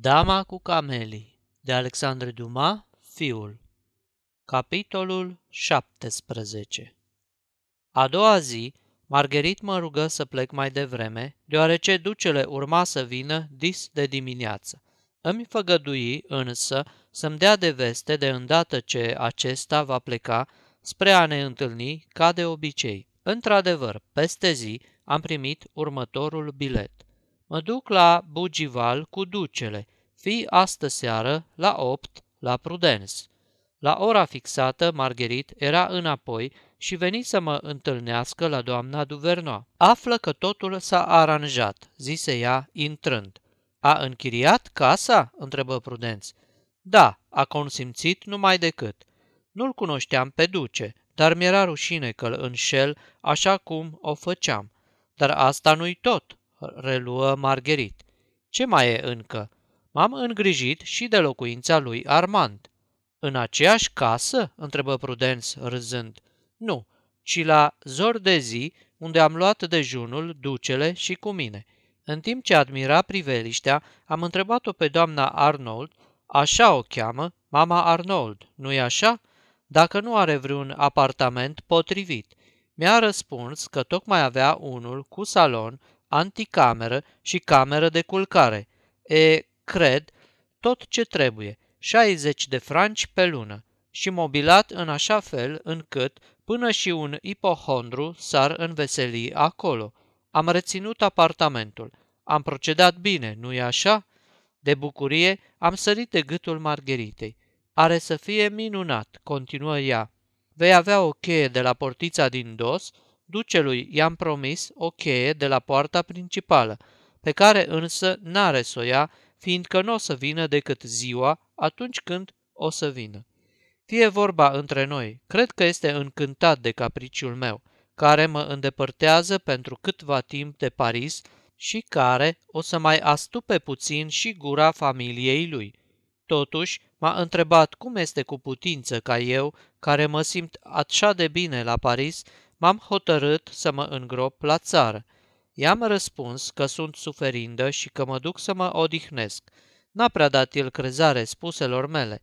Dama cu camelii de Alexandre Dumas, fiul Capitolul 17 A doua zi, Margherit mă rugă să plec mai devreme, deoarece ducele urma să vină dis de dimineață. Îmi făgădui însă să-mi dea de veste de îndată ce acesta va pleca spre a ne întâlni ca de obicei. Într-adevăr, peste zi am primit următorul bilet. Mă duc la Bugival cu ducele. Fii astă seară la opt la Prudence. La ora fixată, Margherit era înapoi și veni să mă întâlnească la doamna Duvernoa. Află că totul s-a aranjat, zise ea, intrând. A închiriat casa? întrebă Prudenț. Da, a consimțit numai decât. Nu-l cunoșteam pe duce, dar mi-era rușine că îl înșel așa cum o făceam. Dar asta nu-i tot, reluă Margherit. Ce mai e încă? M-am îngrijit și de locuința lui Armand. În aceeași casă? întrebă Prudenț râzând. Nu, ci la zor de zi, unde am luat dejunul, ducele și cu mine. În timp ce admira priveliștea, am întrebat-o pe doamna Arnold, așa o cheamă, mama Arnold, nu-i așa? Dacă nu are vreun apartament potrivit. Mi-a răspuns că tocmai avea unul cu salon, anticameră și cameră de culcare. E, cred, tot ce trebuie, 60 de franci pe lună și mobilat în așa fel încât până și un ipohondru s-ar înveseli acolo. Am reținut apartamentul. Am procedat bine, nu-i așa? De bucurie am sărit de gâtul Margheritei. Are să fie minunat, continuă ea. Vei avea o cheie de la portița din dos, ducelui i-am promis o cheie de la poarta principală, pe care însă n-are să o ia, fiindcă nu o să vină decât ziua, atunci când o să vină. Fie vorba între noi, cred că este încântat de capriciul meu, care mă îndepărtează pentru câtva timp de Paris și care o să mai astupe puțin și gura familiei lui. Totuși, m-a întrebat cum este cu putință ca eu, care mă simt așa de bine la Paris, m-am hotărât să mă îngrop la țară. I-am răspuns că sunt suferindă și că mă duc să mă odihnesc. N-a prea dat el crezare spuselor mele.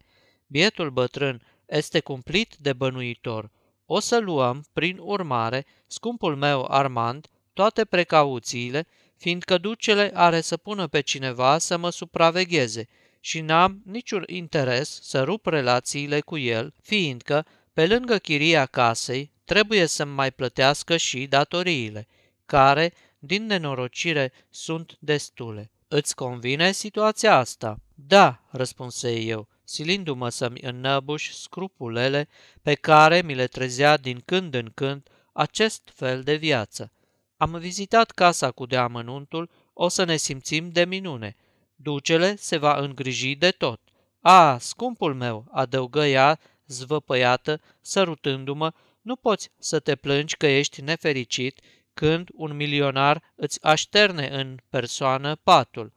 Bietul bătrân este cumplit de bănuitor. O să luăm, prin urmare, scumpul meu Armand, toate precauțiile, fiindcă ducele are să pună pe cineva să mă supravegheze și n-am niciun interes să rup relațiile cu el, fiindcă, pe lângă chiria casei, trebuie să-mi mai plătească și datoriile, care, din nenorocire, sunt destule. Îți convine situația asta? Da, răspunse eu, silindu-mă să-mi înnăbuș scrupulele pe care mi le trezea din când în când acest fel de viață. Am vizitat casa cu deamănuntul, o să ne simțim de minune. Ducele se va îngriji de tot. A, scumpul meu, adăugă ea, zvăpăiată, sărutându-mă, nu poți să te plângi că ești nefericit când un milionar îți așterne în persoană patul.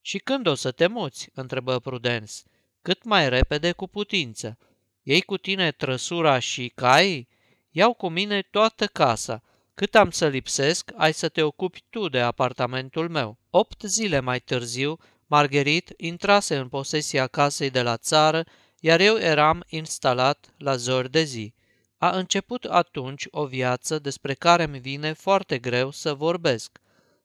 Și când o să te muți? întrebă Prudence. Cât mai repede cu putință. Ei cu tine trăsura și cai? Iau cu mine toată casa. Cât am să lipsesc, ai să te ocupi tu de apartamentul meu. Opt zile mai târziu, Margherit intrase în posesia casei de la țară, iar eu eram instalat la zori de zi. A început atunci o viață despre care mi vine foarte greu să vorbesc.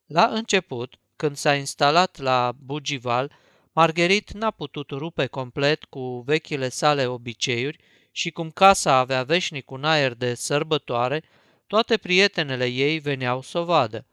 La început, când s-a instalat la Bugival, Margherit n-a putut rupe complet cu vechile sale obiceiuri și cum casa avea veșnic un aer de sărbătoare, toate prietenele ei veneau să o vadă.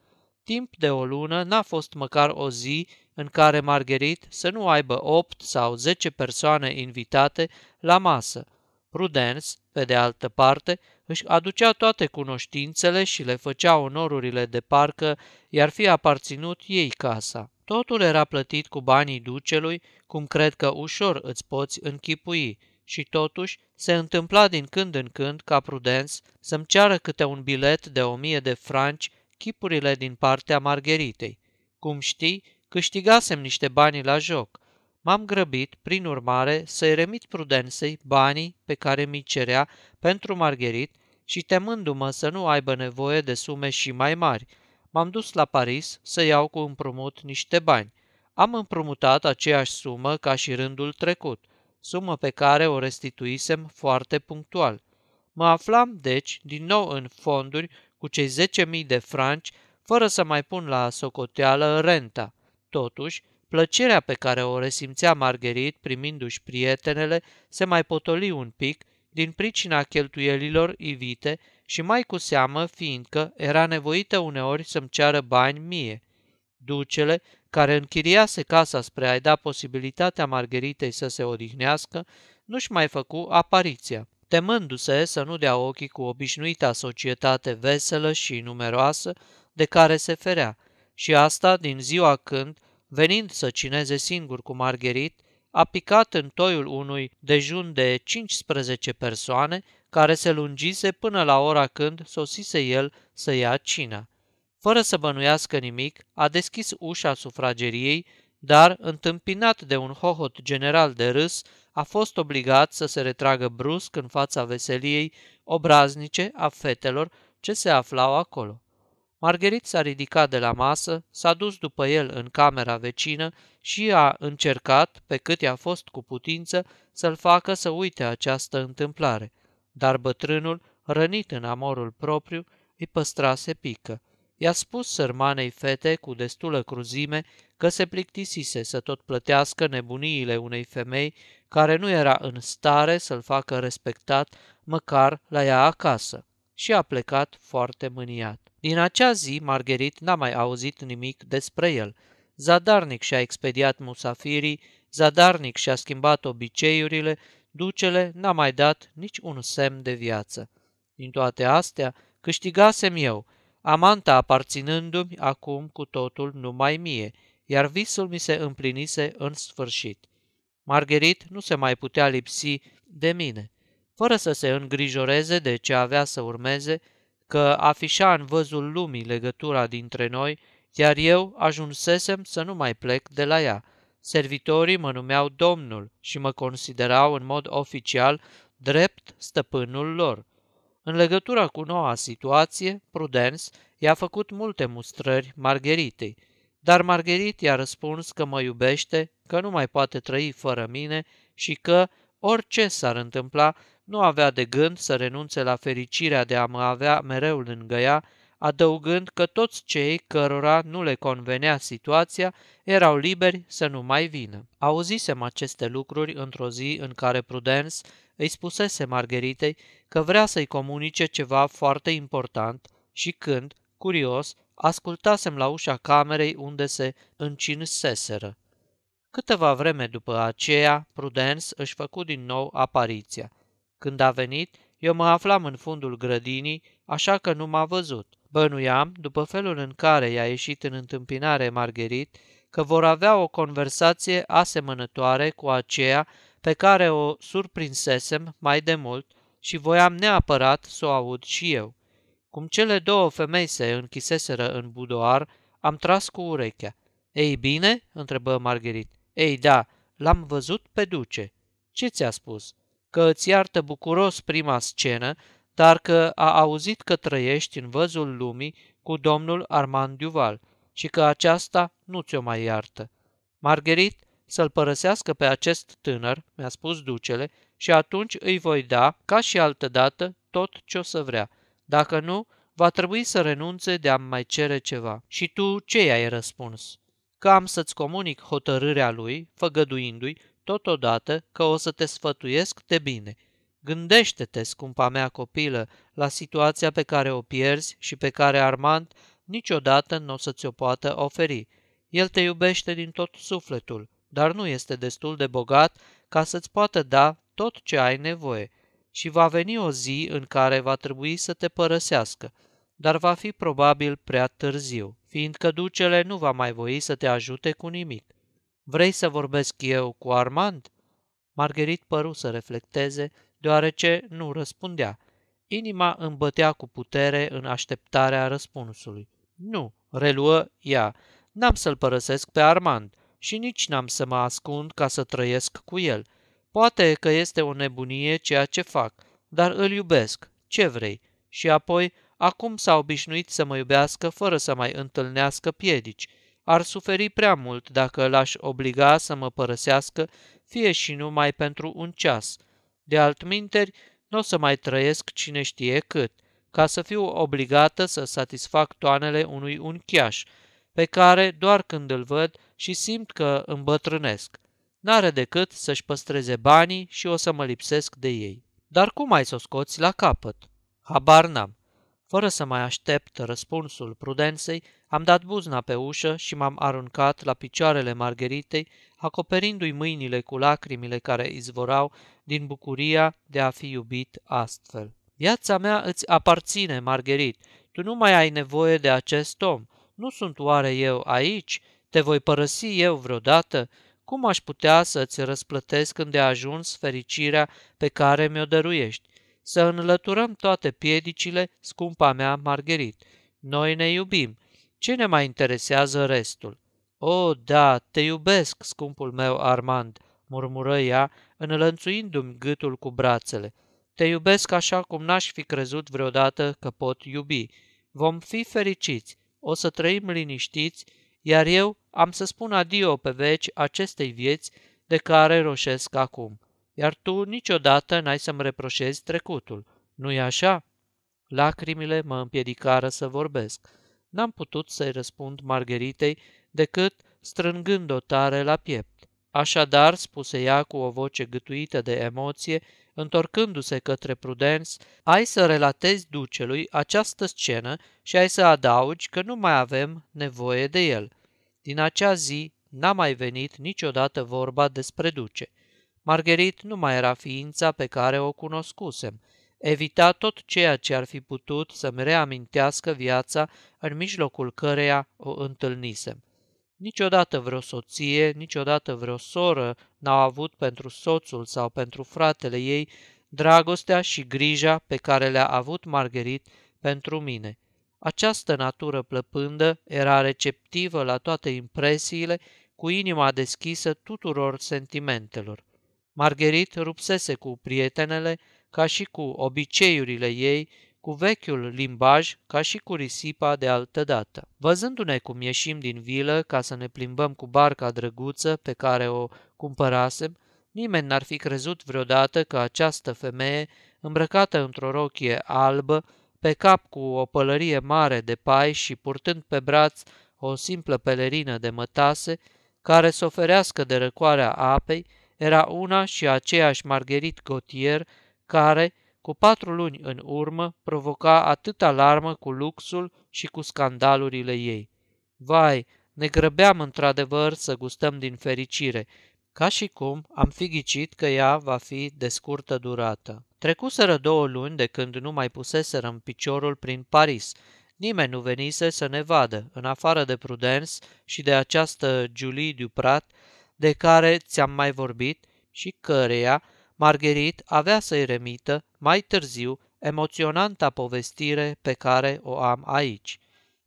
Timp de o lună n-a fost măcar o zi în care Margherit să nu aibă opt sau zece persoane invitate la masă. Prudence, pe de altă parte, își aducea toate cunoștințele și le făcea onorurile de parcă i-ar fi aparținut ei casa. Totul era plătit cu banii ducelui, cum cred că ușor îți poți închipui, și totuși se întâmpla din când în când ca Prudence să-mi ceară câte un bilet de o mie de franci chipurile din partea Margheritei. Cum știi, câștigasem niște bani la joc. M-am grăbit, prin urmare, să-i remit Prudensei banii pe care mi cerea pentru Margherit și temându-mă să nu aibă nevoie de sume și mai mari, m-am dus la Paris să iau cu împrumut niște bani. Am împrumutat aceeași sumă ca și rândul trecut, sumă pe care o restituisem foarte punctual. Mă aflam, deci, din nou în fonduri cu cei 10.000 de franci, fără să mai pun la socoteală renta. Totuși, plăcerea pe care o resimțea Margherit primindu-și prietenele se mai potoli un pic din pricina cheltuielilor ivite și mai cu seamă fiindcă era nevoită uneori să-mi ceară bani mie. Ducele, care închiriase casa spre a-i da posibilitatea Margheritei să se odihnească, nu-și mai făcu apariția temându-se să nu dea ochii cu obișnuita societate veselă și numeroasă de care se ferea, și asta din ziua când, venind să cineze singur cu Margherit, a picat în toiul unui dejun de 15 persoane care se lungise până la ora când sosise el să ia cina. Fără să bănuiască nimic, a deschis ușa sufrageriei, dar, întâmpinat de un hohot general de râs, a fost obligat să se retragă brusc în fața veseliei obraznice a fetelor ce se aflau acolo. Margherit s-a ridicat de la masă, s-a dus după el în camera vecină și a încercat, pe cât i-a fost cu putință, să-l facă să uite această întâmplare. Dar bătrânul, rănit în amorul propriu, îi păstrase pică. I-a spus sărmanei fete cu destulă cruzime că se plictisise să tot plătească nebuniile unei femei care nu era în stare să-l facă respectat măcar la ea acasă și a plecat foarte mâniat. Din acea zi, Margherit n-a mai auzit nimic despre el. Zadarnic și-a expediat musafirii, zadarnic și-a schimbat obiceiurile, ducele n-a mai dat nici un semn de viață. Din toate astea, câștigasem eu, amanta aparținându-mi acum cu totul numai mie, iar visul mi se împlinise în sfârșit. Margherit nu se mai putea lipsi de mine. Fără să se îngrijoreze de ce avea să urmeze, că afișa în văzul lumii legătura dintre noi, iar eu ajunsesem să nu mai plec de la ea. Servitorii mă numeau domnul și mă considerau în mod oficial drept stăpânul lor. În legătură cu noua situație, Prudence i-a făcut multe mustrări Margheritei, dar Margherit i-a răspuns că mă iubește, că nu mai poate trăi fără mine și că, orice s-ar întâmpla, nu avea de gând să renunțe la fericirea de a mă avea mereu lângă ea, adăugând că toți cei cărora nu le convenea situația erau liberi să nu mai vină. Auzisem aceste lucruri într-o zi în care Prudence îi spusese Margheritei că vrea să-i comunice ceva foarte important și când, curios, ascultasem la ușa camerei unde se încinseseră. Câteva vreme după aceea, Prudence își făcu din nou apariția. Când a venit, eu mă aflam în fundul grădinii, așa că nu m-a văzut. Bănuiam, după felul în care i-a ieșit în întâmpinare Margherit, că vor avea o conversație asemănătoare cu aceea pe care o surprinsesem mai de mult și voiam neapărat să o aud și eu. Cum cele două femei se închiseseră în budoar, am tras cu urechea. Ei bine?" întrebă Margherit. Ei da, l-am văzut pe duce. Ce ți-a spus? Că îți iartă bucuros prima scenă, dar că a auzit că trăiești în văzul lumii cu domnul Armand Duval și că aceasta nu ți-o mai iartă. Margherit, să-l părăsească pe acest tânăr, mi-a spus ducele, și atunci îi voi da, ca și altădată, tot ce o să vrea. Dacă nu, va trebui să renunțe de a mai cere ceva. Și tu ce i-ai răspuns? Că am să-ți comunic hotărârea lui, făgăduindu-i, totodată că o să te sfătuiesc de bine. Gândește-te, scumpa mea copilă, la situația pe care o pierzi și pe care Armand niciodată nu o să ți-o poată oferi. El te iubește din tot sufletul, dar nu este destul de bogat ca să-ți poată da tot ce ai nevoie. Și va veni o zi în care va trebui să te părăsească, dar va fi probabil prea târziu, fiindcă ducele nu va mai voi să te ajute cu nimic. Vrei să vorbesc eu cu Armand? Margherit păru să reflecteze, deoarece nu răspundea. Inima îmbătea cu putere în așteptarea răspunsului. Nu, reluă ea, n-am să-l părăsesc pe Armand și nici n-am să mă ascund ca să trăiesc cu el. Poate că este o nebunie ceea ce fac, dar îl iubesc. Ce vrei? Și apoi, acum s-a obișnuit să mă iubească fără să mai întâlnească piedici. Ar suferi prea mult dacă l-aș obliga să mă părăsească, fie și numai pentru un ceas. De altminteri, nu o să mai trăiesc cine știe cât, ca să fiu obligată să satisfac toanele unui unchiaș, pe care doar când îl văd și simt că îmbătrânesc. N-are decât să-și păstreze banii și o să mă lipsesc de ei. Dar cum ai să o scoți la capăt? Habar n-am. Fără să mai aștept răspunsul prudenței, am dat buzna pe ușă și m-am aruncat la picioarele Margheritei, acoperindu-i mâinile cu lacrimile care izvorau din bucuria de a fi iubit astfel. Viața mea îți aparține, Margherit. Tu nu mai ai nevoie de acest om. Nu sunt oare eu aici? Te voi părăsi eu vreodată? Cum aș putea să-ți răsplătesc când de ajuns fericirea pe care mi-o dăruiești? Să înlăturăm toate piedicile, scumpa mea Margherit. Noi ne iubim. Ce ne mai interesează restul? O, da, te iubesc, scumpul meu Armand, murmură ea, înlănțuindu-mi gâtul cu brațele. Te iubesc așa cum n-aș fi crezut vreodată că pot iubi. Vom fi fericiți, o să trăim liniștiți, iar eu am să spun adio pe veci acestei vieți de care roșesc acum. Iar tu niciodată n-ai să-mi reproșezi trecutul, nu-i așa? Lacrimile mă împiedicară să vorbesc. N-am putut să-i răspund Margheritei decât strângând-o tare la piept. Așadar, spuse ea cu o voce gâtuită de emoție, întorcându-se către Prudence, ai să relatezi ducelui această scenă și ai să adaugi că nu mai avem nevoie de el. Din acea zi n-a mai venit niciodată vorba despre duce. Margherit nu mai era ființa pe care o cunoscusem. Evita tot ceea ce ar fi putut să-mi reamintească viața în mijlocul căreia o întâlnisem. Niciodată vreo soție, niciodată vreo soră n-au avut pentru soțul sau pentru fratele ei dragostea și grija pe care le-a avut Margherit pentru mine. Această natură plăpândă era receptivă la toate impresiile, cu inima deschisă tuturor sentimentelor. Margherit rupsese cu prietenele, ca și cu obiceiurile ei, cu vechiul limbaj ca și cu risipa de altă dată. Văzându-ne cum ieșim din vilă ca să ne plimbăm cu barca drăguță pe care o cumpărasem, nimeni n-ar fi crezut vreodată că această femeie, îmbrăcată într-o rochie albă, pe cap cu o pălărie mare de pai și purtând pe braț o simplă pelerină de mătase, care să oferească de răcoarea apei, era una și aceeași Margherit Gautier, care, cu patru luni în urmă, provoca atâta alarmă cu luxul și cu scandalurile ei. Vai, ne grăbeam într-adevăr să gustăm din fericire, ca și cum am fi ghicit că ea va fi de scurtă durată. Trecuseră două luni de când nu mai puseserăm piciorul prin Paris. Nimeni nu venise să ne vadă, în afară de Prudence și de această Julie Duprat, de care ți-am mai vorbit și căreia Margherit avea să-i remită, mai târziu, emoționanta povestire pe care o am aici.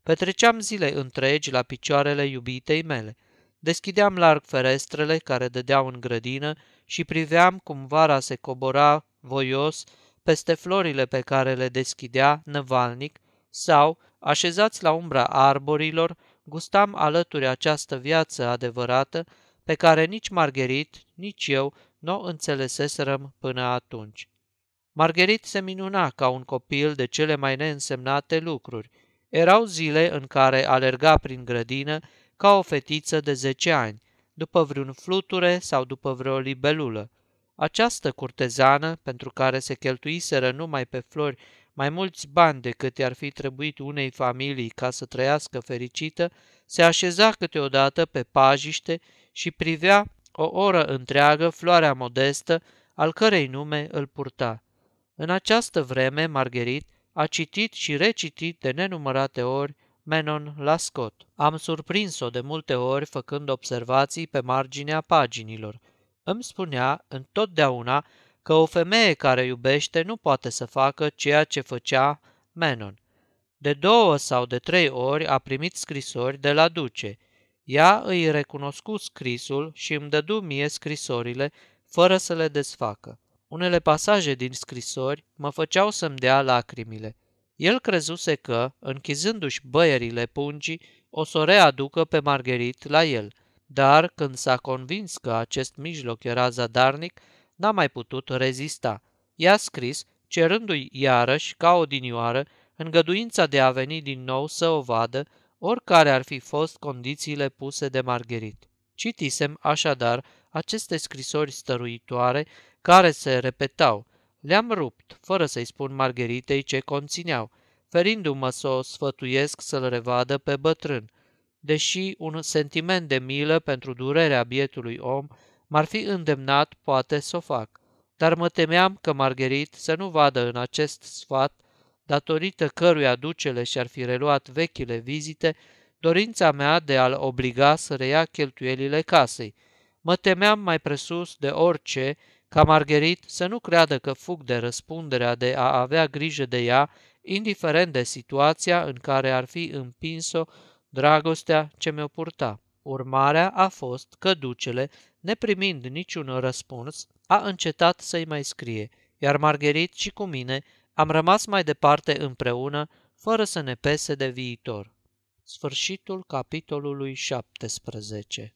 Petreceam zile întregi la picioarele iubitei mele. Deschideam larg ferestrele care dădeau în grădină și priveam cum vara se cobora voios peste florile pe care le deschidea năvalnic sau, așezați la umbra arborilor, gustam alături această viață adevărată pe care nici Margherit, nici eu nu o înțeleseserăm până atunci. Margherit se minuna ca un copil de cele mai neînsemnate lucruri. Erau zile în care alerga prin grădină ca o fetiță de zece ani, după vreun fluture sau după vreo libelulă. Această curtezană, pentru care se cheltuiseră numai pe flori mai mulți bani decât i-ar fi trebuit unei familii ca să trăiască fericită, se așeza câteodată pe pajiște și privea o oră întreagă floarea modestă, al cărei nume îl purta. În această vreme, Margherit a citit și recitit de nenumărate ori Menon la Scott. Am surprins-o de multe ori făcând observații pe marginea paginilor. Îmi spunea întotdeauna că o femeie care iubește nu poate să facă ceea ce făcea Menon. De două sau de trei ori a primit scrisori de la duce – ea îi recunoscu scrisul și îmi dădu mie scrisorile, fără să le desfacă. Unele pasaje din scrisori mă făceau să-mi dea lacrimile. El crezuse că, închizându-și băierile pungii, o să o readucă pe Margherit la el, dar când s-a convins că acest mijloc era zadarnic, n-a mai putut rezista. I-a scris, cerându-i iarăși, ca odinioară, îngăduința de a veni din nou să o vadă, oricare ar fi fost condițiile puse de Margherit. Citisem așadar aceste scrisori stăruitoare care se repetau. Le-am rupt, fără să-i spun Margheritei ce conțineau, ferindu-mă să o sfătuiesc să-l revadă pe bătrân, deși un sentiment de milă pentru durerea bietului om m-ar fi îndemnat poate să o fac. Dar mă temeam că Margherit să nu vadă în acest sfat, datorită căruia ducele și-ar fi reluat vechile vizite, dorința mea de a-l obliga să reia cheltuielile casei. Mă temeam mai presus de orice ca Margherit să nu creadă că fug de răspunderea de a avea grijă de ea, indiferent de situația în care ar fi împins-o dragostea ce mi-o purta. Urmarea a fost că ducele, neprimind niciun răspuns, a încetat să-i mai scrie, iar Margherit și cu mine am rămas mai departe împreună, fără să ne pese de viitor. Sfârșitul capitolului 17